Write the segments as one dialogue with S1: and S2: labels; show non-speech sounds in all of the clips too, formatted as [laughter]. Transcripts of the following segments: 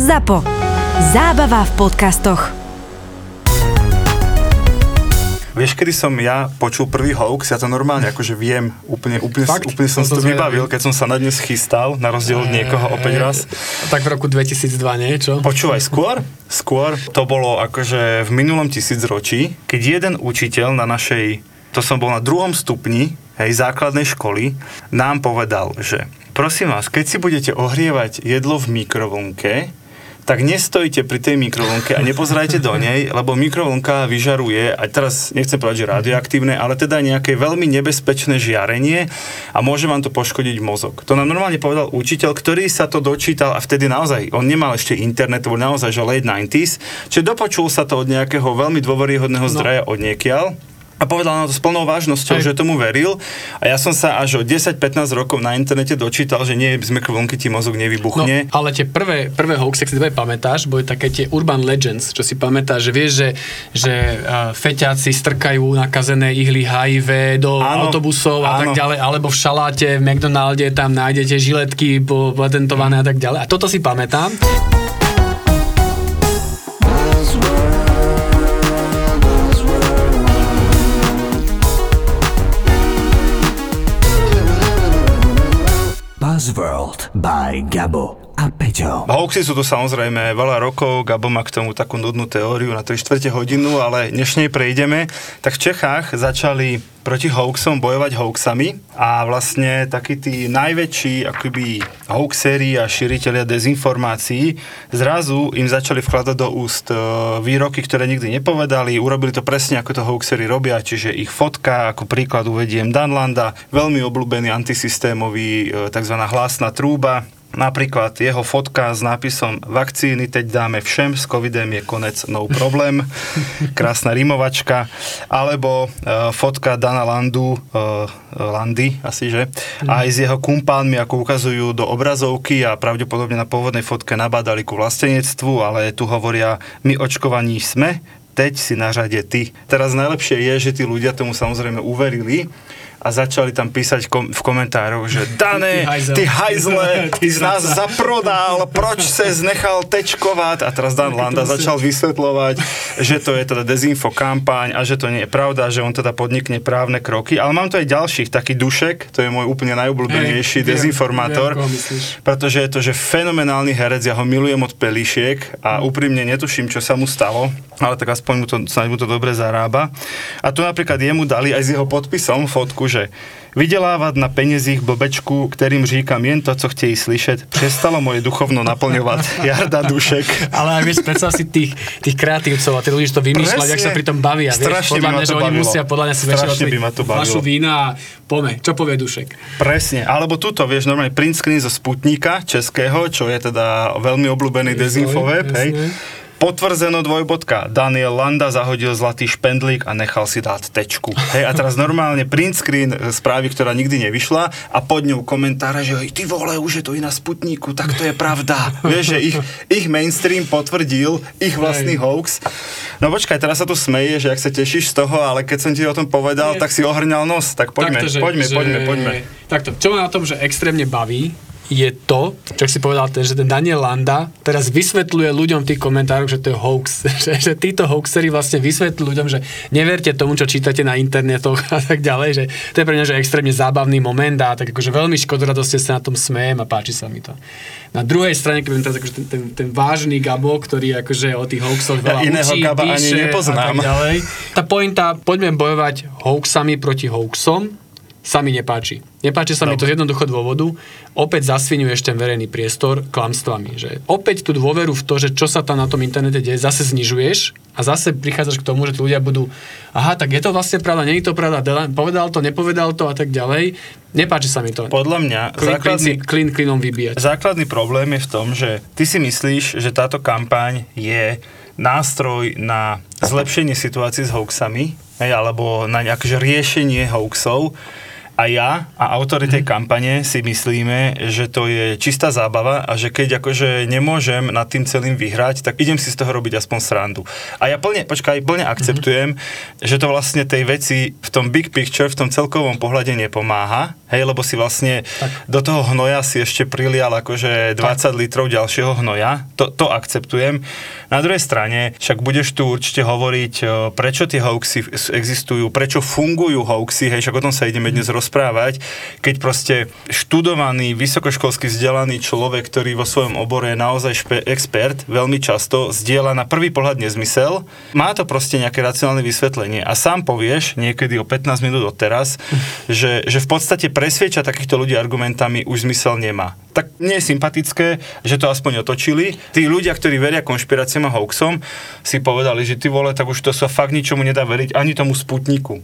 S1: ZAPO. Zábava v podcastoch.
S2: Vieš, kedy som ja počul prvý hoax, ja to normálne akože viem, úplne, úplne,
S3: Fakt?
S2: úplne som si
S3: To
S2: to vybavil, keď som sa na dnes chystal, na rozdiel od niekoho opäť raz.
S3: Tak v roku 2002, nie? Čo?
S2: Počúvaj, skôr, skôr to bolo akože v minulom tisícročí, keď jeden učiteľ na našej, to som bol na druhom stupni, hej, základnej školy, nám povedal, že prosím vás, keď si budete ohrievať jedlo v mikrovlnke, tak nestojte pri tej mikrovlnke a nepozerajte do nej, lebo mikrovlnka vyžaruje, a teraz nechcem povedať, že radioaktívne, ale teda nejaké veľmi nebezpečné žiarenie a môže vám to poškodiť mozog. To nám normálne povedal učiteľ, ktorý sa to dočítal a vtedy naozaj, on nemal ešte internet, to bol naozaj, že late 90s, čiže dopočul sa to od nejakého veľmi dôveryhodného zdroja od niekiaľ a povedal nám to s plnou vážnosťou,
S3: Hej.
S2: že tomu veril. A ja som sa až o 10-15 rokov na internete dočítal, že nie, z mikrovlnky ti mozog
S3: No,
S2: nevybuchne.
S3: ale tie prvé, prvé hoaxy, ak si dobre pamätáš, boli také tie urban legends, čo si pamätáš, že vieš, že, že uh, feťáci strkajú nakazené ihly HIV do
S2: Áno,
S3: autobusov a
S2: áno.
S3: tak ďalej, alebo v šaláte v McDonalde tam nájdete žiletky patentované a tak ďalej. A toto si pamätám.
S4: Buzzworld by Gabo a Peťo.
S2: Hoaxy sú tu samozrejme veľa rokov, Gabo má k tomu takú nudnú teóriu na 3 čtvrte hodinu, ale než nej prejdeme, tak v Čechách začali proti hoaxom bojovať hoaxami a vlastne takí tí najväčší akoby hoaxeri a šíriteľia dezinformácií zrazu im začali vkladať do úst e, výroky, ktoré nikdy nepovedali, urobili to presne ako to hoaxeri robia, čiže ich fotka, ako príklad uvediem Dan Landa, veľmi obľúbený antisystémový e, tzv. hlasná trúba, Napríklad jeho fotka s nápisom Vakcíny teď dáme všem, s covidem je konec, no problém. [laughs] Krásna rimovačka. Alebo e, fotka Dana Landu, e, Landy asi, že? Aj s jeho kumpánmi, ako ukazujú do obrazovky a pravdepodobne na pôvodnej fotke nabádali ku vlastenectvu, ale tu hovoria, my očkovaní sme, teď si na rade ty. Teraz najlepšie je, že tí ľudia tomu samozrejme uverili a začali tam písať kom- v komentároch, že [laughs] Dane,
S3: Ty
S2: hajzle, ty si [laughs] nás
S3: zradca."
S2: zaprodal, proč se znechal tečkovať a teraz Dan [laughs] Landa začal vysvetľovať, že to je teda dezinfo kampaň a že to nie je pravda, že on teda podnikne právne kroky, ale mám tu aj ďalších, taký Dušek, to je môj úplne najobľúbenejší dezinformátor,
S3: viem,
S2: pretože je to, že fenomenálny herec, ja ho milujem od pelíšiek a úprimne netuším, čo sa mu stalo, ale tak aspoň mu to, snáď mu to dobre zarába. A tu napríklad jemu dali aj s jeho podpisom fotku, že vydelávať na peniezích blbečku, ktorým říkam jen to, co chtějí slyšet, přestalo moje duchovno naplňovať [laughs] Jarda Dušek.
S3: Ale aj vieš, predstav si tých, tých kreatívcov a tí ľudí, to vymýšľať, jak sa pri tom bavia. Vieš,
S2: Strašne
S3: podľa
S2: by ma
S3: mňa, že oni
S2: bavilo.
S3: musia podľa mňa si
S2: Strašne by ma to bavilo.
S3: fľašu vína a pome, čo povie Dušek.
S2: Presne, alebo tuto, vieš, normálne print screen zo Sputnika českého, čo je teda veľmi obľúbený dezinfoweb, hej.
S3: jasné.
S2: Potvrzeno dvojbodka. Daniel Landa zahodil zlatý špendlík a nechal si dať tečku. Hej, a teraz normálne print screen e, správy, ktorá nikdy nevyšla a pod ňou komentáre, že ty vole, už je to i na Sputniku, tak to je pravda. Vieš, že ich, ich mainstream potvrdil ich vlastný
S3: Hej.
S2: hoax. No počkaj, teraz sa tu smeje, že ak sa tešíš z toho, ale keď som ti o tom povedal,
S3: Nie.
S2: tak si ohrňal nos. Tak poďme,
S3: Takto, že-
S2: poďme,
S3: že-
S2: poďme, poďme.
S3: Takto, čo ma na tom, že extrémne baví, je to, čo si povedal, že ten Daniel Landa teraz vysvetľuje ľuďom v tých komentároch, že to je hoax. [laughs] že, že títo hoaxery vlastne vysvetľujú ľuďom, že neverte tomu, čo čítate na internetoch [laughs] a tak ďalej, že to je pre mňa že extrémne zábavný moment a tak akože veľmi škodoradostne sa na tom smejem a páči sa mi to. Na druhej strane, keď teraz akože ten, ten, ten, vážny Gabo, ktorý akože o tých hoaxoch veľa
S2: iného
S3: učí,
S2: Gaba ani
S3: píše
S2: nepoznám.
S3: a tak ďalej. Tá pointa, poďme bojovať hoaxami proti hoaxom, sa mi nepáči. Nepáči sa mi to z jednoducho dôvodu. Opäť zasvinuješ ten verejný priestor klamstvami. Že opäť tú dôveru v to, že čo sa tam na tom internete deje, zase znižuješ a zase prichádzaš k tomu, že tí ľudia budú aha, tak je to vlastne pravda, nie je to pravda, povedal to, nepovedal to a tak ďalej. Nepáči sa mi to.
S2: Podľa mňa
S3: Klin,
S2: základný,
S3: klin, klinom vybíjať.
S2: základný problém je v tom, že ty si myslíš, že táto kampaň je nástroj na zlepšenie situácií s hoaxami, alebo na nejaké riešenie hoaxov. A ja a autory tej kampane si myslíme, že to je čistá zábava a že keď akože nemôžem nad tým celým vyhrať, tak idem si z toho robiť aspoň srandu. A ja plne, počkaj, plne akceptujem, že to vlastne tej veci v tom big picture, v tom celkovom pohľade nepomáha, hej, lebo si vlastne tak. do toho hnoja si ešte prilial akože 20 tak. litrov ďalšieho hnoja, to, to akceptujem. Na druhej strane, však budeš tu určite hovoriť, prečo tie hoaxy existujú, prečo fungujú hoaxy, hej, však o tom sa ideme dnes rozprávať rozprávať, keď proste študovaný, vysokoškolsky vzdelaný človek, ktorý vo svojom obore je naozaj špe- expert, veľmi často zdieľa na prvý pohľad nezmysel, má to proste nejaké racionálne vysvetlenie a sám povieš niekedy o 15 minút od teraz, že, že v podstate presvieča takýchto ľudí argumentami už zmysel nemá. Tak nie je sympatické, že to aspoň otočili. Tí ľudia, ktorí veria konšpiráciám a hoaxom, si povedali, že ty vole, tak už to sa fakt ničomu nedá veriť, ani tomu sputniku.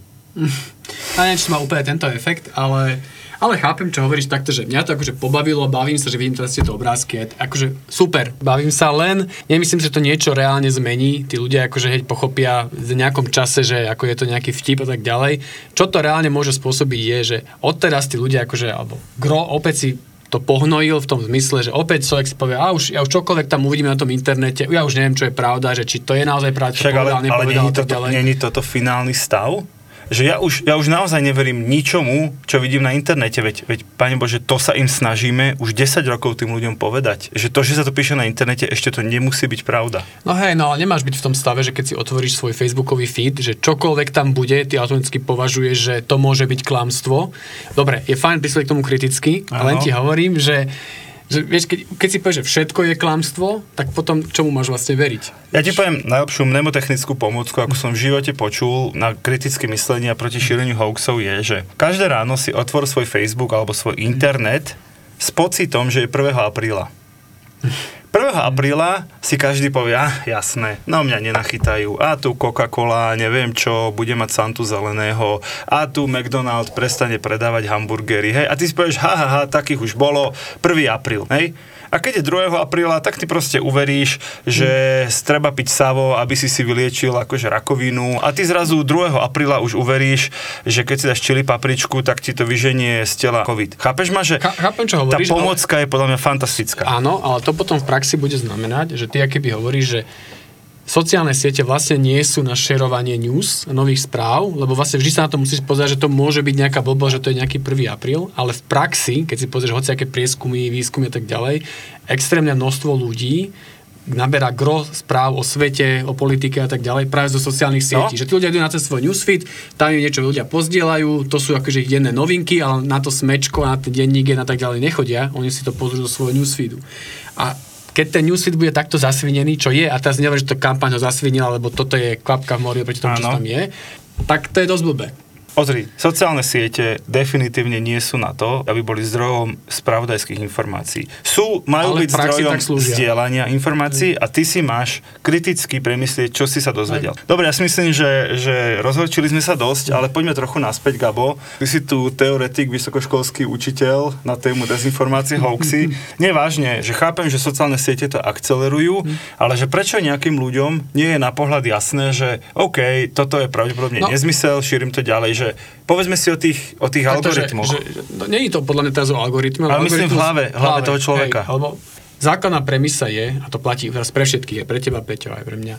S3: A neviem, či má úplne tento efekt, ale, ale chápem, čo hovoríš takto, že mňa to akože pobavilo, bavím sa, že vidím teraz tieto obrázky, akože super, bavím sa len, nemyslím, že to niečo reálne zmení, tí ľudia akože heď pochopia v nejakom čase, že ako je to nejaký vtip a tak ďalej. Čo to reálne môže spôsobiť je, že odteraz tí ľudia akože, alebo gro opäť si to pohnojil v tom zmysle, že opäť človek si povie, a už, ja už čokoľvek tam uvidíme na tom internete, ja už neviem, čo je pravda, že či to je naozaj pravda,
S2: Však,
S3: povedal,
S2: ale, ale nie je toto, nie je toto finálny stav? Že ja už, ja už naozaj neverím ničomu, čo vidím na internete, veď, veď Pane Bože, to sa im snažíme už 10 rokov tým ľuďom povedať, že to, že sa to píše na internete, ešte to nemusí byť pravda.
S3: No hej, no ale nemáš byť v tom stave, že keď si otvoríš svoj facebookový feed, že čokoľvek tam bude, ty automaticky považuješ, že to môže byť klamstvo. Dobre, je fajn prísť k tomu kriticky, ale len ti hovorím, že že vieš, keď, keď si povieš, že všetko je klamstvo, tak potom čomu máš vlastne veriť?
S2: Ja ti poviem najlepšiu mnemotechnickú pomôcku, ako som v živote počul na kritické myslenie proti šíreniu hoaxov je, že každé ráno si otvor svoj Facebook alebo svoj internet s pocitom, že je 1. apríla. 1. apríla si každý povie, ah, jasné, no mňa nenachytajú. A tu Coca-Cola, neviem čo, bude mať Santu zeleného. A tu McDonald's prestane predávať hamburgery. Hej? A ty si povieš, ha, ha, ha, takých už bolo. 1. apríl. Hej? A keď je 2. apríla, tak ty proste uveríš, že treba piť savo, aby si si vyliečil akože rakovinu a ty zrazu 2. apríla už uveríš, že keď si dáš čili papričku, tak ti to vyženie z tela COVID. Chápeš ma, že
S3: Chápem, čo hovoríš,
S2: tá pomocka ale... je podľa mňa fantastická.
S3: Áno, ale to potom v praxi bude znamenať, že ty keby hovoríš, že sociálne siete vlastne nie sú na šerovanie news, nových správ, lebo vlastne vždy sa na to musíš pozrieť, že to môže byť nejaká blbosť, že to je nejaký 1. apríl, ale v praxi, keď si pozrieš hociaké prieskumy, výskumy a tak ďalej, extrémne množstvo ľudí naberá gro správ o svete, o politike a tak ďalej práve zo sociálnych no. sietí. No. Že tí ľudia idú na ten svoj newsfeed, tam im niečo ľudia pozdielajú, to sú akože ich denné novinky, ale na to smečko, na ten denník a tak ďalej nechodia, oni si to pozrú do svojho newsfeedu. A keď ten newsfeed bude takto zasvinený, čo je, a teraz neviem, že to kampaň ho zasvinila, lebo toto je kvapka v mori ano. čo tam je, tak to je dosť blbé.
S2: Pozri, sociálne siete definitívne nie sú na to, aby boli zdrojom spravodajských informácií. Sú, majú Ale byť zdrojom zdieľania informácií a ty si máš kriticky premyslieť, čo si sa dozvedel. Aj. Dobre, ja si myslím, že, že rozhorčili sme sa dosť, ale poďme trochu naspäť, Gabo. Ty si tu teoretik, vysokoškolský učiteľ na tému dezinformácie, hoaxy. [laughs] Nevážne, že chápem, že sociálne siete to akcelerujú, ale že prečo nejakým ľuďom nie je na pohľad jasné, že OK, toto je pravdepodobne no. nezmysel, šírim to ďalej, že že povedzme si o tých, o tých algoritmoch. Že, že,
S3: no, nie je to podľa mňa teraz o algoritme.
S2: Ale myslím v hlave, v hlave toho človeka.
S3: Hej, alebo základná premisa je, a to platí teraz pre všetkých, aj pre teba, Peťo, aj pre mňa,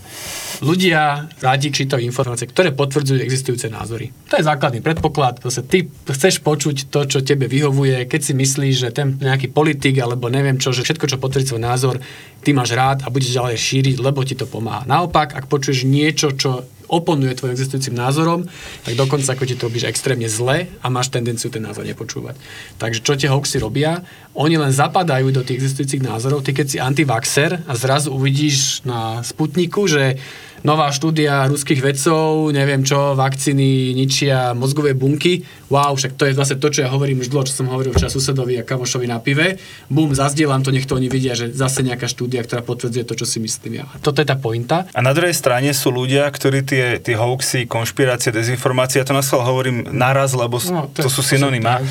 S3: ľudia rádi čítajú informácie, ktoré potvrdzujú existujúce názory. To je základný predpoklad. Proste ty chceš počuť to, čo tebe vyhovuje, keď si myslíš, že ten nejaký politik alebo neviem čo, že všetko, čo potvrdí svoj názor, ty máš rád a budeš ďalej šíriť, lebo ti to pomáha. Naopak, ak počuješ niečo, čo oponuje tvojim existujúcim názorom, tak dokonca ako ti to robíš extrémne zle a máš tendenciu ten názor nepočúvať. Takže čo tie hoaxy robia? Oni len zapadajú do tých existujúcich názorov. Ty keď si antivaxer a zrazu uvidíš na Sputniku, že nová štúdia ruských vedcov, neviem čo, vakcíny ničia mozgové bunky. Wow, však to je zase to, čo ja hovorím už dlho, čo som hovoril včas susedovi a kamošovi na pive. Bum, zazdielam to, nech to oni vidia, že zase nejaká štúdia, ktorá potvrdzuje to, čo si myslím ja. Toto je tá pointa.
S2: A na druhej strane sú ľudia, ktorí tie, tie hoaxy, konšpirácie, dezinformácie, ja to na hovorím naraz, lebo no, to, to sú synonymá,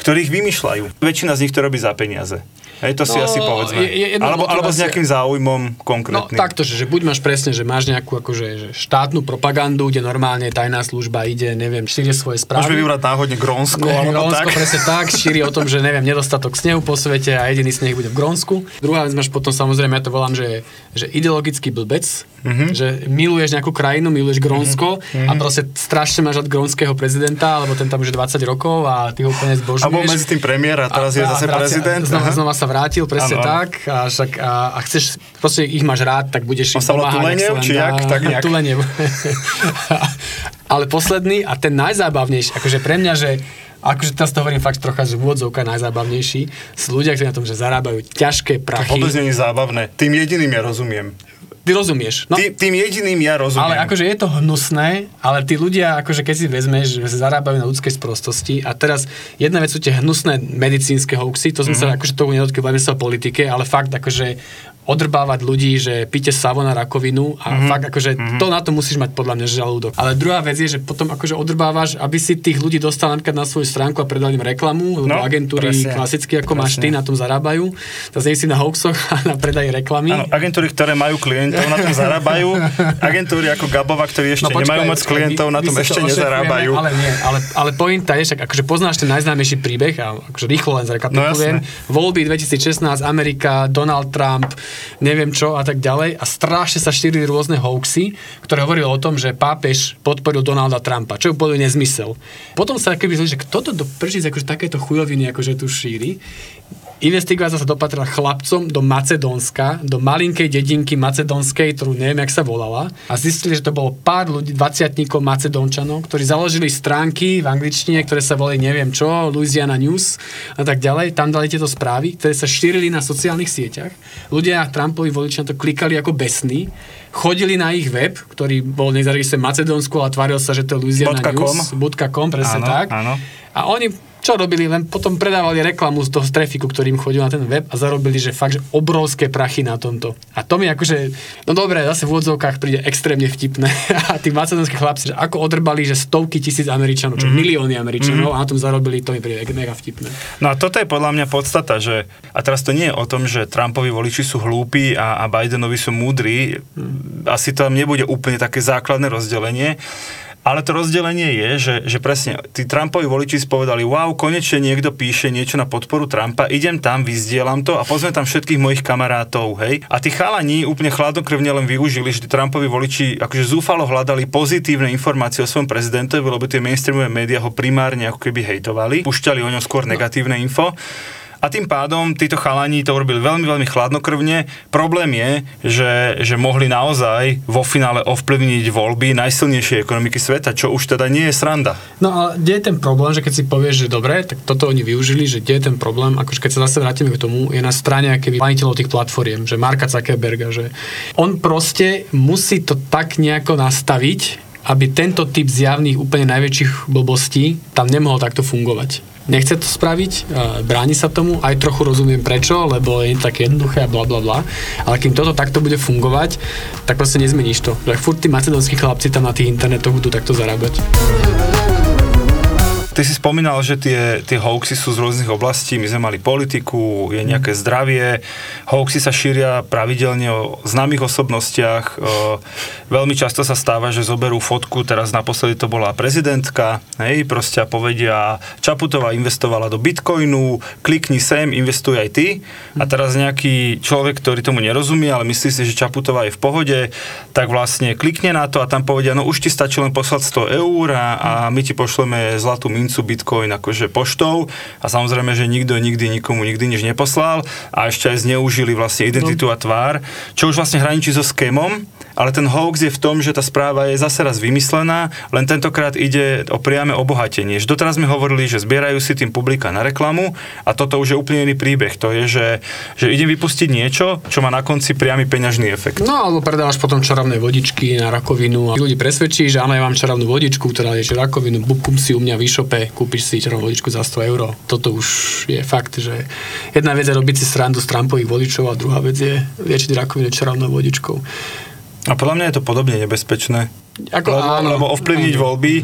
S2: ktorých vymýšľajú. Väčšina z nich to robí za peniaze. Hej, to si
S3: No,
S2: asi povedzme.
S3: je-
S2: alebo, alebo s nejakým záujmom
S3: No
S2: konkrétnym.
S3: takto, že, že buď máš presne, že máš nejakú akože, že štátnu propagandu, kde normálne tajná služba ide, neviem, šíri svoje správy.
S2: Môžeme vybrať náhodne Grónsko,
S3: Ne,
S2: alebo
S3: Grónsko,
S2: tak.
S3: presne tak, šíri o tom, že neviem, nedostatok snehu po svete a jediný sneh bude v Grónsku. Druhá vec máš potom samozrejme, ja to volám, že, že ideologický blbec, mm-hmm. že miluješ nejakú krajinu, miluješ Grónsko mm-hmm. a proste strašne máš rád grónskeho prezidenta, alebo ten tam už je 20 rokov a ty ho úplne zbožňuješ.
S2: A bol medzi tým premiér a teraz je zase
S3: vrácia-
S2: prezident.
S3: Znova,
S2: Aha.
S3: znova sa vrátil, presne
S2: áno.
S3: tak. A, však, a, a chceš, proste ich máš rád, tak budeš im pomáhať,
S2: Tulenev, či jak? Tak [laughs] nejak.
S3: Tulenev. [laughs] Ale posledný a ten najzábavnejší, akože pre mňa, že akože teraz to hovorím fakt trocha z úvodzovka najzábavnejší, sú ľudia, ktorí na tom, že zarábajú ťažké
S2: To
S3: prachy.
S2: vôbec nie je zábavné. Tým jediným ja rozumiem.
S3: Ty rozumieš. No,
S2: Tým, tým jediným ja rozumiem.
S3: ale akože je to hnusné, ale tí ľudia, akože keď si vezmeš, že sa zarábajú na ľudskej sprostosti a teraz jedna vec sú tie hnusné medicínske hoaxy, to sme mm-hmm. sa akože toho nedotkli, bavíme sa o politike, ale fakt akože odrbávať ľudí, že píte savo na rakovinu a mm-hmm. fakt akože mm-hmm. to na to musíš mať podľa mňa žalúdok. Ale druhá vec je, že potom akože odrbávaš, aby si tých ľudí dostal napríklad na svoju stránku a predal im reklamu, lebo
S2: No,
S3: agentúry
S2: presne.
S3: klasicky ako máš ty,
S2: Presne.
S3: na tom zarábajú. Teraz nie si na hoaxoch [laughs] a na predaji reklamy.
S2: Áno, agentúry, ktoré majú klientov, na tom zarábajú. Agentúry ako Gabova, ktorí ešte
S3: počkaj,
S2: nemajú moc klientov,
S3: my-
S2: na tom ešte
S3: to
S2: nezarábajú.
S3: Ale nie, ale, ale pointa je, však akože poznáš ten najznámejší príbeh a akože rýchlo len zrekapitulujem.
S2: No
S3: Voľby 2016, Amerika, Donald Trump, neviem čo a tak ďalej a strašne sa šírili rôzne hoaxy, ktoré hovorili o tom, že pápež podporil Donalda Trumpa, čo je úplne nezmysel. Potom sa keby že kto to do prčic akože takéto chujoviny akože tu šíri. Investigácia sa dopatrila chlapcom do Macedónska, do malinkej dedinky macedónskej, ktorú neviem, jak sa volala. A zistili, že to bolo pár ľudí, 20 macedónčanov, ktorí založili stránky v angličtine, ktoré sa volali neviem čo, Louisiana News a tak ďalej. Tam dali tieto správy, ktoré sa šírili na sociálnych sieťach. Ľudia Trumpovi voliči na to klikali ako besní, chodili na ich web, ktorý bol nezaregistrovaný v Macedónsku, ale tváril sa, že to je Louisiana. News. .com, presne
S2: Áno,
S3: tak.
S2: áno.
S3: A oni čo robili? Len potom predávali reklamu z toho trafiku, ktorým chodil na ten web a zarobili, že fakt, že obrovské prachy na tomto. A to mi akože, no dobre, zase v odzovkách príde extrémne vtipné. [laughs] A tí macedónsky chlapci, že ako odrbali, že stovky tisíc Američanov, čo mm. milióny Američanov mm. a na tom zarobili, to mi príde mega vtipné.
S2: No a toto je podľa mňa podstata, že a teraz to nie je o tom, že Trumpovi voliči sú hlúpi a, a Bidenovi sú múdri. Asi tam nebude úplne také základné rozdelenie. Ale to rozdelenie je, že, že presne tí Trumpovi voliči si povedali, wow, konečne niekto píše niečo na podporu Trumpa, idem tam, vyzdielam to a pozvem tam všetkých mojich kamarátov, hej. A tí chalani úplne chladnokrvne len využili, že tí Trumpovi voliči akože zúfalo hľadali pozitívne informácie o svojom prezidentovi, lebo tie mainstreamové médiá ho primárne ako keby hejtovali, pušťali o ňom skôr negatívne info. A tým pádom títo chalani to urobili veľmi, veľmi chladnokrvne. Problém je, že, že mohli naozaj vo finále ovplyvniť voľby najsilnejšej ekonomiky sveta, čo už teda nie je sranda.
S3: No a kde je ten problém, že keď si povieš, že dobre, tak toto oni využili, že kde je ten problém, akože keď sa zase vrátime k tomu, je na strane keby majiteľov tých platformiem, že Marka Zuckerberga, že on proste musí to tak nejako nastaviť, aby tento typ zjavných úplne najväčších blbostí tam nemohol takto fungovať. Nechce to spraviť, bráni sa tomu, aj trochu rozumiem prečo, lebo je také jednoduché a bla bla bla. Ale kým toto takto bude fungovať, tak proste nezmeníš to. Furt tí macedónsky chlapci tam na tých internetoch budú takto zarábať.
S2: Ty si spomínal, že tie, tie hoaxy sú z rôznych oblastí, my sme mali politiku, je nejaké zdravie, hoaxy sa šíria pravidelne o známych osobnostiach, e, veľmi často sa stáva, že zoberú fotku, teraz naposledy to bola prezidentka, hej, proste a povedia, Čaputová investovala do bitcoinu, klikni sem, investuj aj ty. A teraz nejaký človek, ktorý tomu nerozumie, ale myslí si, že Čaputová je v pohode, tak vlastne klikne na to a tam povedia, no už ti stačí len poslať 100 eur a, a my ti pošleme zlatú mincu bitcoin akože poštou. A samozrejme, že nikto nikdy nikomu nikdy nič neposlal a ešte aj zneužili vlastne identitu a tvár, čo už vlastne hraničí so skémom, ale ten hoax je v tom, že tá správa je zase raz vymyslená, len tentokrát ide o priame obohatenie. Že doteraz sme hovorili, že zbierajú si tým publika na reklamu a toto už je úplne iný príbeh. To je, že, že idem vypustiť niečo, čo má na konci priamy peňažný efekt.
S3: No alebo predávaš potom čarovné vodičky na rakovinu a ľudí presvedčí, že áno, ja mám čarovnú vodičku, ktorá lieči rakovinu, bu- kúp si u mňa v e-shope, kúpiš si čarovnú vodičku za 100 eur. Toto už je fakt, že jedna vec je robiť si srandu z Trumpových vodičov a druhá vec je liečiť rakovinu čarovnou vodičkou.
S2: A podľa mňa je to podobne nebezpečné.
S3: Ako
S2: lebo,
S3: áno,
S2: lebo ovplyvniť
S3: áno.
S2: voľby,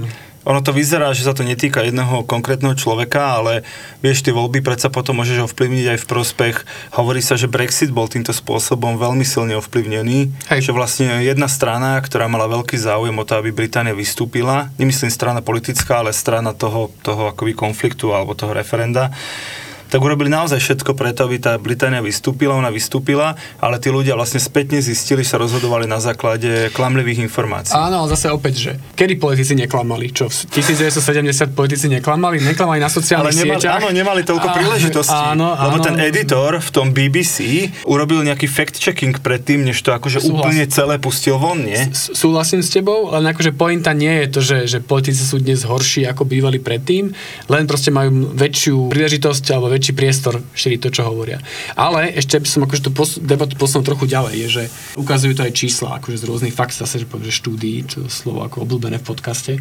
S2: ono to vyzerá, že sa to netýka jedného konkrétneho človeka, ale vieš, tie voľby predsa potom môžeš ovplyvniť aj v prospech. Hovorí sa, že Brexit bol týmto spôsobom veľmi silne ovplyvnený,
S3: Hej.
S2: že vlastne jedna strana, ktorá mala veľký záujem o to, aby Británia vystúpila, nemyslím strana politická, ale strana toho, toho akoby konfliktu alebo toho referenda, tak urobili naozaj všetko preto, aby tá Británia vystúpila, ona vystúpila, ale tí ľudia vlastne spätne zistili, že sa rozhodovali na základe klamlivých informácií.
S3: Áno, ale zase opäť, že kedy politici neklamali? Čo, v 1970 politici neklamali? Neklamali na
S2: Ale
S3: sociálnych
S2: nemali,
S3: sieťach?
S2: áno, nemali toľko príležitostí.
S3: Áno,
S2: lebo
S3: áno.
S2: ten editor v tom BBC urobil nejaký fact-checking predtým, než to akože
S3: Súhlas.
S2: úplne celé pustil von, nie?
S3: S- Súhlasím s tebou, len akože pointa nie je to, že, že politici sú dnes horší, ako bývali predtým, len proste majú väčšiu príležitosť alebo väčší priestor šíriť to, čo hovoria. Ale ešte by som akože tú pos- debatu posunul trochu ďalej, je, že ukazujú to aj čísla, akože z rôznych fakt, zase, že poviem, že štúdií, čo slovo ako obľúbené v podcaste,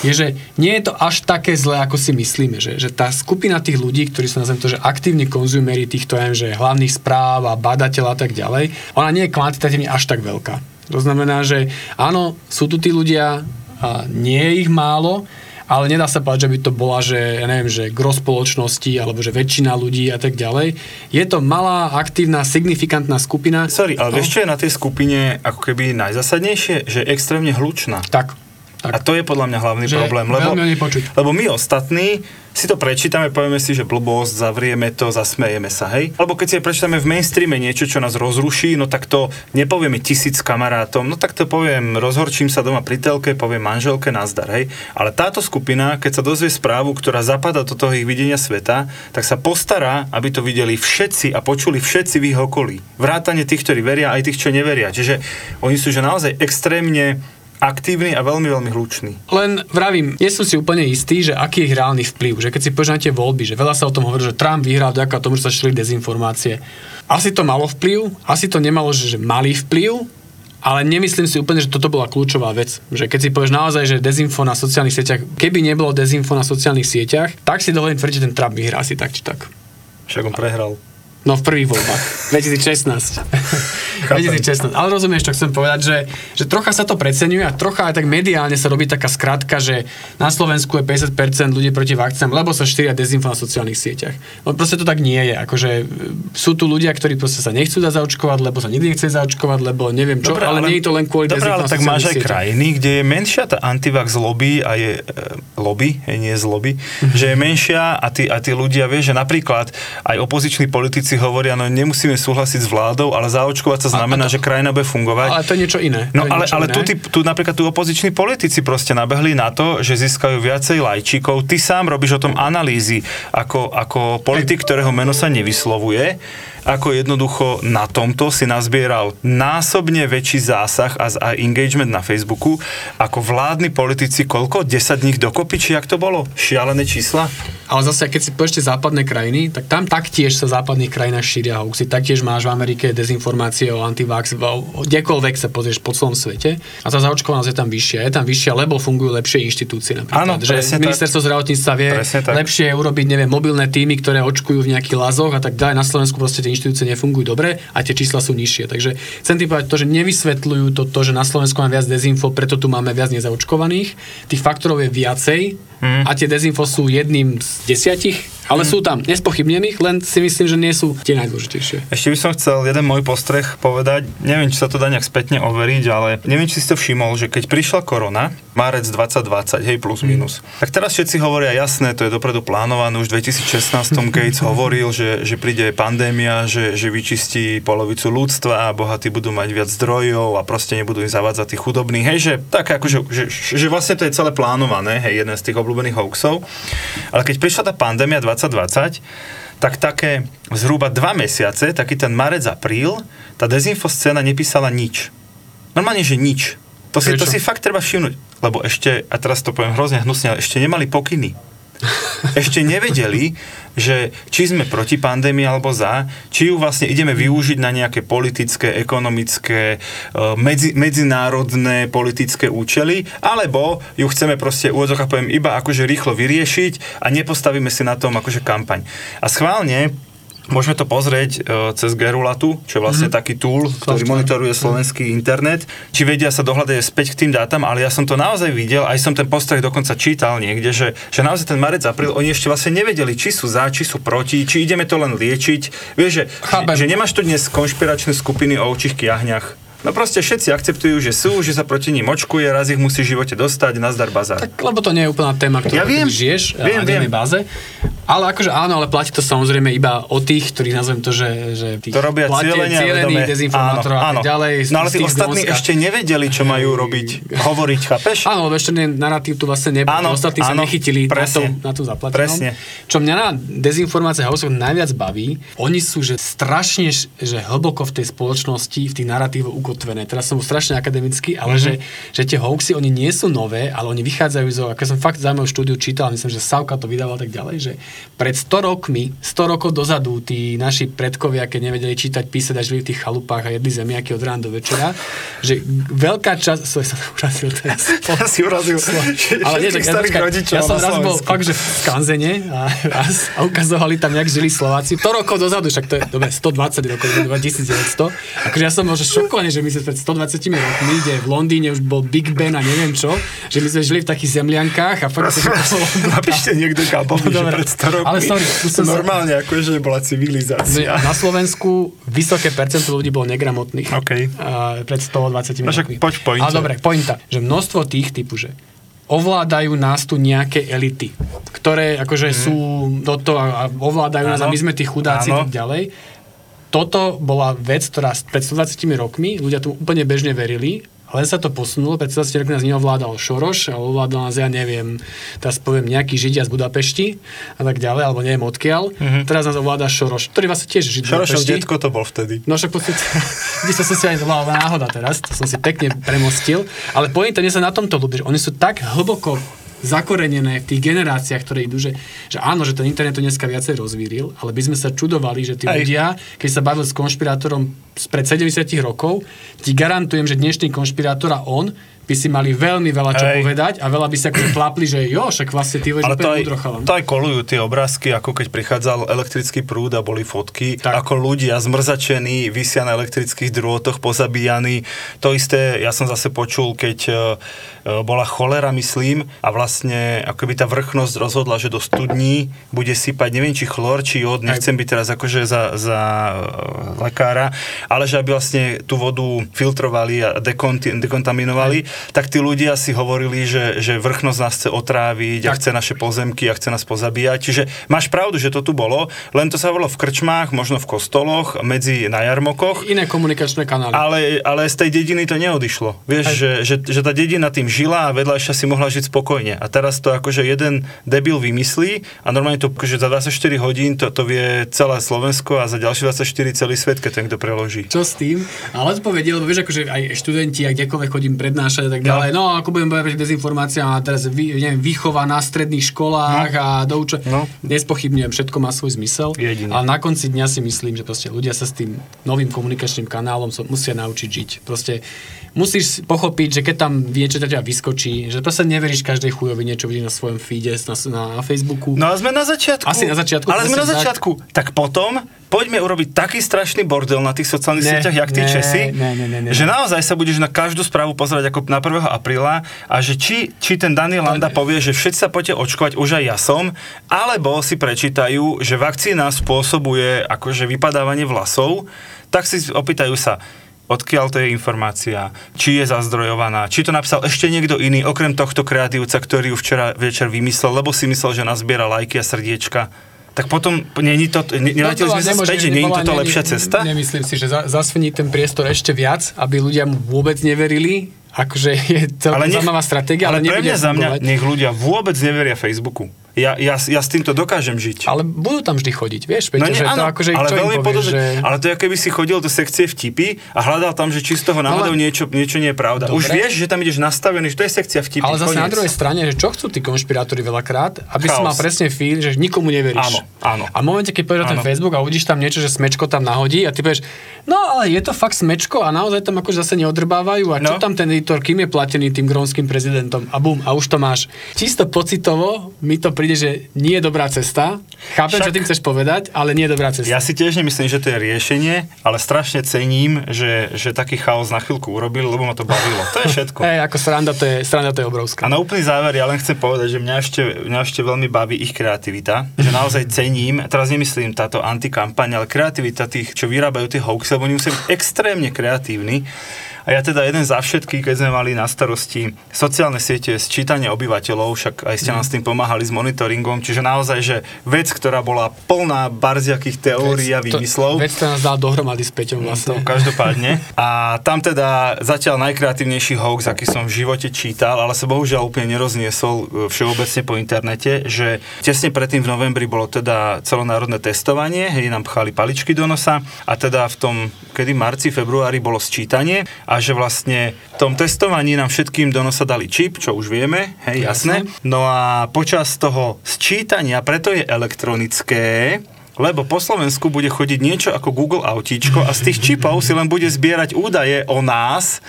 S3: je, že nie je to až také zlé, ako si myslíme, že, že tá skupina tých ľudí, ktorí sú nazvem to, že aktívni konzumeri týchto, ja že hlavných správ a badateľ a tak ďalej, ona nie je kvantitatívne až tak veľká. To znamená, že áno, sú tu tí ľudia, a nie je ich málo, ale nedá sa povedať, že by to bola, že, ja neviem, že gro spoločnosti, alebo že väčšina ľudí a tak ďalej. Je to malá, aktívna, signifikantná skupina.
S2: Sorry, ale
S3: No.
S2: vieš, čo je na tej skupine ako keby najzasadnejšie? Že je extrémne hlučná.
S3: Tak, tak.
S2: A to je podľa mňa hlavný
S3: Že
S2: problém, lebo, lebo my ostatní si to prečítame, povieme si, že blbosť, zavrieme to, zasmejeme sa, hej? Alebo keď si prečítame v mainstreame niečo, čo nás rozruší, no tak to nepovieme tisíc kamarátom, no tak to poviem, rozhorčím sa doma pri telke, poviem manželke, nazdar, hej? Ale táto skupina, keď sa dozvie správu, ktorá zapadá do toho ich videnia sveta, tak sa postará, aby to videli všetci a počuli všetci v ich okolí. Vrátane tých, ktorí veria, aj tých, čo neveria. Čiže oni sú že naozaj extrémne aktívny a veľmi, veľmi hlučný.
S3: Len vravím, nie som si úplne istý, že aký je ich reálny vplyv. Že keď si tie voľby, že veľa sa o tom hovorí, že Trump vyhral vďaka tomu, že sa šli dezinformácie. Asi to malo vplyv, asi to nemalo, že, že malý vplyv, ale nemyslím si úplne, že toto bola kľúčová vec. Že keď si povieš naozaj, že dezinfo na sociálnych sieťach, keby nebolo dezinfo na sociálnych sieťach, tak si dovolím tvrdiť, že ten Trump vyhrá asi tak či tak.
S2: Však on prehral.
S3: No v prvých voľbách. [laughs] 2016. 2016. Ale rozumieš, čo chcem povedať, že, že trocha sa to preceňuje a trocha aj tak mediálne sa robí taká skratka, že na Slovensku je 50% ľudí proti vakcínám, lebo sa štyria dezinfo na sociálnych sieťach. No proste to tak nie je. Akože e, sú tu ľudia, ktorí proste sa nechcú dať zaočkovať, lebo sa nikdy nechce zaočkovať, lebo neviem čo, ale, nie je to len kvôli
S2: Dobre, ale tak máš aj
S3: sieťach.
S2: krajiny, kde je menšia tá antivax lobby a je e, lobby, hej, nie z lobby, že je menšia a tí, a tí ľudia, vieš, že napríklad aj opoziční politici hovoria, no nemusíme súhlasiť s vládou, ale zaočkovať sa znamená,
S3: a to-
S2: že krajina bude fungovať.
S3: Ale to je niečo iné.
S2: No ale, ale
S3: iné.
S2: tu, tu napríklad tu opoziční politici proste nabehli na to, že získajú viacej lajčíkov. Ty sám robíš o tom analýzy ako, ako politik, ktorého meno sa nevyslovuje, ako jednoducho na tomto si nazbieral násobne väčší zásah a, a engagement na Facebooku ako vládni politici, koľko? 10 dní dokopy, či jak to bolo? Šialené čísla?
S3: Ale zase, keď si tie západné krajiny, tak tam taktiež sa v západných krajinách šíria hoaxy. Taktiež máš v Amerike dezinformácie o antivax, kdekoľvek sa pozrieš po celom svete. A tá zaočkovanosť je tam vyššia. Je tam vyššia, lebo fungujú lepšie inštitúcie. Napríklad.
S2: Áno,
S3: že
S2: presne tak.
S3: ministerstvo zdravotníctva vie lepšie urobiť, neviem, mobilné týmy, ktoré očkujú v nejakých lazoch a tak ďalej. Na Slovensku proste tie inštitúcie nefungujú dobre a tie čísla sú nižšie. Takže chcem tým povedať to, že nevysvetľujú to, to, že na Slovensku máme viac dezinfo, preto tu máme viac nezaočkovaných. Tých faktorov je viacej
S2: Mhm.
S3: a tie dezinfo sú jedným z desiatich, ale sú tam nespochybnených, len si myslím, že nie sú tie najdôležitejšie.
S2: Ešte by som chcel jeden môj postreh povedať. Neviem, či sa to dá nejak spätne overiť, ale neviem, či si to všimol, že keď prišla korona, márec 2020, hej, plus minus, tak teraz všetci hovoria, jasné, to je dopredu plánované, už v 2016 [laughs] Gates hovoril, že, že príde pandémia, že, že vyčistí polovicu ľudstva a bohatí budú mať viac zdrojov a proste nebudú im zavádzať tých chudobných, hej, že tak akože, že, že vlastne to je celé plánované, hej, jeden z tých obľúbených hoaxov. Ale keď prišla tá pandémia 2020, tak také zhruba dva mesiace, taký ten marec, apríl, tá dezinfoscéna nepísala nič. Normálne, že nič. To si, to si fakt treba všimnúť. Lebo ešte, a teraz to poviem hrozne hnusne, ale ešte nemali pokyny. Ešte nevedeli, že či sme proti pandémii alebo za, či ju vlastne ideme využiť na nejaké politické, ekonomické, e, medzi, medzinárodné politické účely, alebo ju chceme proste, úvodzok poviem, iba akože rýchlo vyriešiť a nepostavíme si na tom akože kampaň. A schválne Môžeme to pozrieť e, cez Gerulatu, čo je vlastne mm-hmm. taký tool, ktorý monitoruje slovenský internet. Či vedia sa dohľadať späť k tým dátam, ale ja som to naozaj videl, aj som ten postreh dokonca čítal niekde, že, že naozaj ten marec, apríl, oni ešte vlastne nevedeli, či sú za, či sú proti, či ideme to len liečiť. Vieš, že,
S3: Chápem.
S2: že nemáš tu dnes konšpiračné skupiny o ovčích kiahňach. No proste všetci akceptujú, že sú, že sa proti ním očkuje, raz ich musí v živote dostať, nazdar bazar.
S3: Tak, lebo to nie je úplná téma, ktorú
S2: Ja viem.
S3: žiješ
S2: Viem,
S3: na dennej báze. Ale akože áno, ale platí to samozrejme iba o tých, ktorých nazvem to, že, že tých
S2: To robia
S3: platie-
S2: cieľenia
S3: cielených
S2: vedome.
S3: dezinformátorov a tak ďalej.
S2: No ale tí ostatní
S3: Grónska.
S2: ešte nevedeli, čo majú robiť, hovoriť, chápeš?
S3: Áno, lebo ešte narratív tu vlastne nebol.
S2: Áno,
S3: Ostatní sa
S2: áno,
S3: nechytili
S2: presne.
S3: na, tom, na tom zaplatenom.
S2: Presne.
S3: Čo mňa na dezinformácie houseoch najviac baví, oni sú že strašne že hlboko v tej spoločnosti, v tých narratívoch ukotvené. Teraz som strašne akademický, ale
S2: Mhm.
S3: mm-hmm. že, že tie hoaxy, oni nie sú nové, ale oni vychádzajú zo, ako som fakt zaujímavú štúdiu čítal, myslím, že Savka to vydával tak ďalej, že pred 100 rokmi, 100 rokov dozadu, tí naši predkovia, keď nevedeli čítať, písať a žili v tých chalupách a jedli zemiaky od rána do večera, že veľká časť, sorry, som [laughs] urazil teraz.
S2: Ja si urazil [laughs]
S3: Ale nie, tak ja,
S2: rodičov
S3: ja som raz bol fakt, že v Skanzene a, raz, a ukazovali tam, jak žili Slováci. To rokov dozadu, však to je dobre, 120 rokov, 1900. Akože ja som bol že šokovaný, že my sme pred 120 rokmi, kde v Londýne už bol Big Ben a neviem čo, že my sme žili v takých zemliankách a fakt, že bolo [laughs]
S2: Napíšte niekto Gabovi, že
S3: Dobre.
S2: pred 100 rokmi.
S3: Ale sorry, som sa-
S2: normálne ako že bola civilizácia.
S3: Na Slovensku vysoké percento ľudí bolo negramotných.
S2: OK.
S3: A pred 120
S2: No
S3: rokmi.
S2: poď v pointe.
S3: Ale dobre, pointa. Že množstvo tých typu, že ovládajú nás tu nejaké elity, ktoré akože sú do toho a ovládajú nás a my sme tí chudáci tak ďalej. Toto bola vec, ktorá pred 120 rokmi ľudia tu úplne bežne verili, ale sa to posunulo, pred 120 rokmi nás neovládal Šoroš, ale ovládal nás, ja neviem, teraz poviem nejaký Židia z Budapešti a tak ďalej, alebo neviem odkiaľ. Teraz nás ovláda Šoroš, ktorý vlastne tiež žid
S2: Šorošov
S3: Budapešti.
S2: detko to bol vtedy.
S3: No však podstate, [laughs] som si aj to bola náhoda teraz, to som si pekne premostil, ale pointa, mne sa na tomto ľúbi, že oni sú tak hlboko zakorenené v tých generáciách, ktoré idú, že, že áno, že ten internet to dneska viacej rozvíril, ale by sme sa čudovali, že tí
S2: Hej.
S3: ľudia, keď sa bavil s konšpirátorom spred 70 rokov, ti garantujem, že dnešný konšpirátor a on by si mali veľmi veľa čo
S2: Hej.
S3: povedať a veľa by sa akože tlapli, že jo, však vlastne ty
S2: Ale to aj, to aj kolujú tie obrázky, ako keď prichádzal elektrický prúd a boli fotky,
S3: Tak.
S2: ako ľudia zmrzačení, vysia na elektrických drôtoch, pozabíjaní. To isté, ja som zase počul, keď e, e, bola cholera, myslím, a vlastne akoby tá vrchnosť rozhodla, že do studní bude sypať, neviem, či chlor, či jód, nechcem byť teraz akože za, za e, lekára, ale že aby vlastne tú vodu filtrovali a dekonti, dekontaminovali, tak tí ľudia si hovorili, že, že vrchnosť nás chce otráviť a
S3: Tak.
S2: chce naše pozemky a chce nás pozabíjať. Čiže máš pravdu, že to tu bolo, len to sa bolo v krčmách, možno v kostoloch, medzi na jarmokoch.
S3: Iné komunikačné kanály.
S2: Ale, ale z tej dediny to neodišlo. Vieš, že, že, že tá dedina tým žila a vedľajšia si mohla žiť spokojne. A teraz to akože jeden debil vymyslí a normálne to akože za 24 hodín to, to vie celé Slovensko a za ďalšie 24 celý svet, keď ten kto preloží.
S3: čo s tým, ale odpovedie, lebo vieš, akože aj študenti, a kdekoľvek chodím prednášať a tak ďalej, no, ako budem bojovať dezinformáciám a teraz vy, neviem, výchova na stredných školách a doučo,
S2: No.
S3: nespochybňujem, všetko má svoj zmysel,
S2: Jediný.
S3: ale na konci dňa si myslím, že proste ľudia sa s tým novým komunikačným kanálom musia naučiť žiť. Proste musíš pochopiť, že keď tam niečo ťa vyskočí, že proste neveríš každej chujovi niečo vidieť na svojom feede, na, na Facebooku.
S2: No a sme na začiatku.
S3: Asi na začiatku,
S2: Ale sme na
S3: presne tak.
S2: začiatku. Tak potom poďme urobiť taký strašný bordel na tých sociálnych
S3: Ne,
S2: sieťach, jak tí
S3: ne,
S2: Česi,
S3: ne, ne, ne, ne.
S2: že naozaj sa budeš na každú správu pozerať ako na 1. apríla a že či, či ten Daniel Landa povie, že všetci sa poďte očkovať, už aj ja som, alebo si prečítajú, že vakcína spôsobuje akože vypadávanie vlasov, tak si opýtajú sa, odkiaľ to je informácia, či je zazdrojovaná, či to napísal ešte niekto iný, okrem tohto kreatívca, ktorý ju včera večer vymyslel, lebo si myslel, že nazbiera lajky a srdiečka. Tak potom, není to, ne, nevrátili sme sa
S3: No
S2: späť, že
S3: nebola-
S2: toto lepšia cesta?
S3: Nemyslím si, že za, zasviní ten priestor ešte viac, aby ľudia mu vôbec neverili. Akože je celkom zaujímavá stratégia, ale,
S2: ale pre mňa za mňa, nech ľudia vôbec neveria Facebooku. Ja, ja, ja s týmto dokážem žiť.
S3: Ale budú tam vždy chodiť, vieš, Peťo,
S2: No nie,
S3: že to
S2: áno,
S3: akože
S2: ale
S3: čo
S2: veľmi
S3: povieš, že...
S2: ale to je, keby si chodil do sekcie vtipy a hľadal tam, že či z toho náhodou
S3: ale-
S2: niečo, niečo nie je pravda. Už
S3: Dobre.
S2: vieš, že tam ideš nastavený, že to je sekcia vtipy.
S3: Ale zase na
S2: koniec.
S3: druhej strane, že čo chcú tí konšpirátori veľakrát, aby si
S2: Chaos.
S3: mal presne feel, že nikomu neveríš.
S2: Áno, áno.
S3: A v momente, keď pôjdeš na ten. Facebook a uvidíš tam niečo, že smečko tam nahodí a ty povieš, no ale je to fakt smečko a naozaj tam akože zase neodrbávajú a čo
S2: No.
S3: tam ten editor, kým je platený tým grónskym prezidentom a bum, a už to máš. Čisto pocitovo mi to príde že nie je dobrá cesta. Chápem,
S2: Však-
S3: čo tým chceš povedať, ale nie je dobrá cesta.
S2: Ja si tiež nemyslím, že to je riešenie, ale strašne cením, že, že taký chaos na chvíľku urobili, lebo ma to bavilo. To je všetko. [laughs]
S3: Hej, ako sranda to je, sranda to je obrovská.
S2: A na úplný záver ja len chcem povedať, že mňa ešte, mňa ešte veľmi baví ich kreativita, že naozaj cením, teraz nemyslím táto antikampaň, ale kreativita tých, čo vyrábajú tie hoaxy, lebo oni extrémne kreatívni. A ja teda jeden za všetky, keď sme mali na starosti sociálne siete, sčítanie obyvateľov, však aj ste nám s tým pomáhali s monitoringom, čiže naozaj, že vec, ktorá bola plná barziakých teórií a výmyslov.
S3: Veď to nás dal dohromady s Peťom
S2: To
S3: vlastne.
S2: každopádne. A tam teda zatiaľ najkreatívnejší hoax, aký som v živote čítal, ale sa bohužiaľ úplne nerozniesol e, všeobecne po internete, že tesne predtým v novembri bolo teda celonárodné testovanie, hej, nám pchali paličky do nosa a teda v tom, kedy marci, februári bolo sčítanie a že vlastne v tom testovaní nám všetkým do nosa dali čip, čo už vieme, hej, jasné. No a počas toho sčítania, preto je elektronické, lebo po Slovensku bude chodiť niečo ako Google autíčko a z tých čipov si len bude zbierať údaje o nás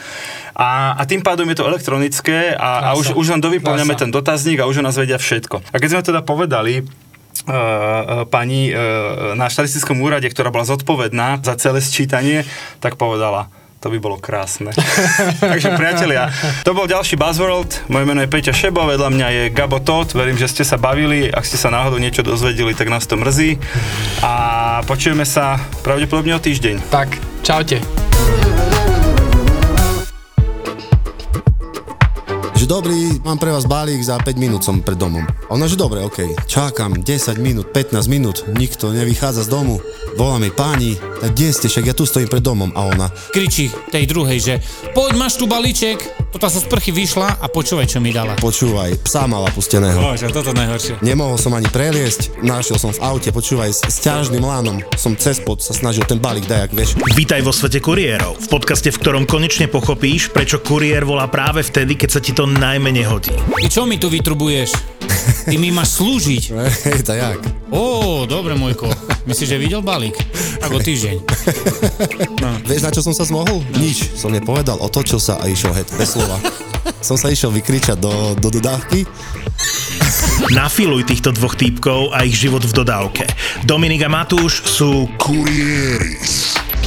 S2: a, a tým pádom je to elektronické a, a už, už len dovyplňame ten dotazník a už o nás vedia všetko. A keď sme teda povedali, Uh, uh, pani uh, na štatistickom úrade, ktorá bola zodpovedná za celé sčítanie, tak povedala, to by bolo krásne. [laughs] Takže priatelia, to bol ďalší Buzzworld. Moje meno je Peťa Šebo, vedľa mňa je Gabo Tot. Verím, že ste sa bavili. Ak ste sa náhodou niečo dozvedeli, tak nás to mrzí. A počujeme sa pravdepodobne o týždeň.
S3: Tak, čaute.
S5: Že dobrý, mám pre vás balík, za 5 minút som pred domom. A ona, že dobre, okej. Čakám 10 minút, 15 minút, nikto nevychádza z domu. Volá mi páni, tak kde ste, však ja tu stojím pred domom. A ona,
S6: kričí tej druhej, že poď, máš tu balíček. Toto sa z sprchy vyšla a počúvaj, čo mi dala.
S5: počúvaj, psa mala pusteného.
S6: Bože, toto najhoršie.
S5: Nemohol som ani preliesť, našiel som v aute, počúvaj, s, s ťažným lánom. Som cez pod sa snažil ten balík dajak, vieš.
S7: Vítaj vo svete kuriérov, v podcaste, v ktorom konečne pochopíš, prečo kuriér volá práve vtedy, keď sa ti to najmä nehodí.
S6: Ty čo mi tu vytrubuješ? Ty mi máš slúžiť. [laughs]
S5: Hej, tak jak?
S6: Ó, dobre, môjko. Myslíš, že videl balík? Tak o týždeň.
S5: Vieš, na čo som sa zmohol? Nič, som nepovedal, otočil sa a išiel heď, bez slova. som sa išiel vykričať do, do dodávky.
S7: Nafiluj týchto dvoch týpkov a ich život v dodávke. Dominik a Matúš sú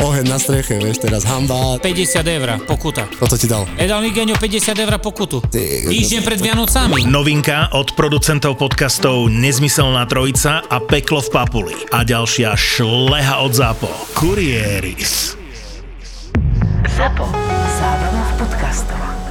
S5: oheň na streche, vieš, teraz hamba.
S6: 50 eur, pokuta.
S5: Toto ti dal.
S6: Edal Nigeňo 50 eur pokutu. Týždeň pred Vianocami.
S7: novinka od producentov podcastov Nezmyselná trojica a Peklo v Papuli. A ďalšia šleha od ZAPO. Kurieris.
S1: ZAPO. Zábrná v podcastovách.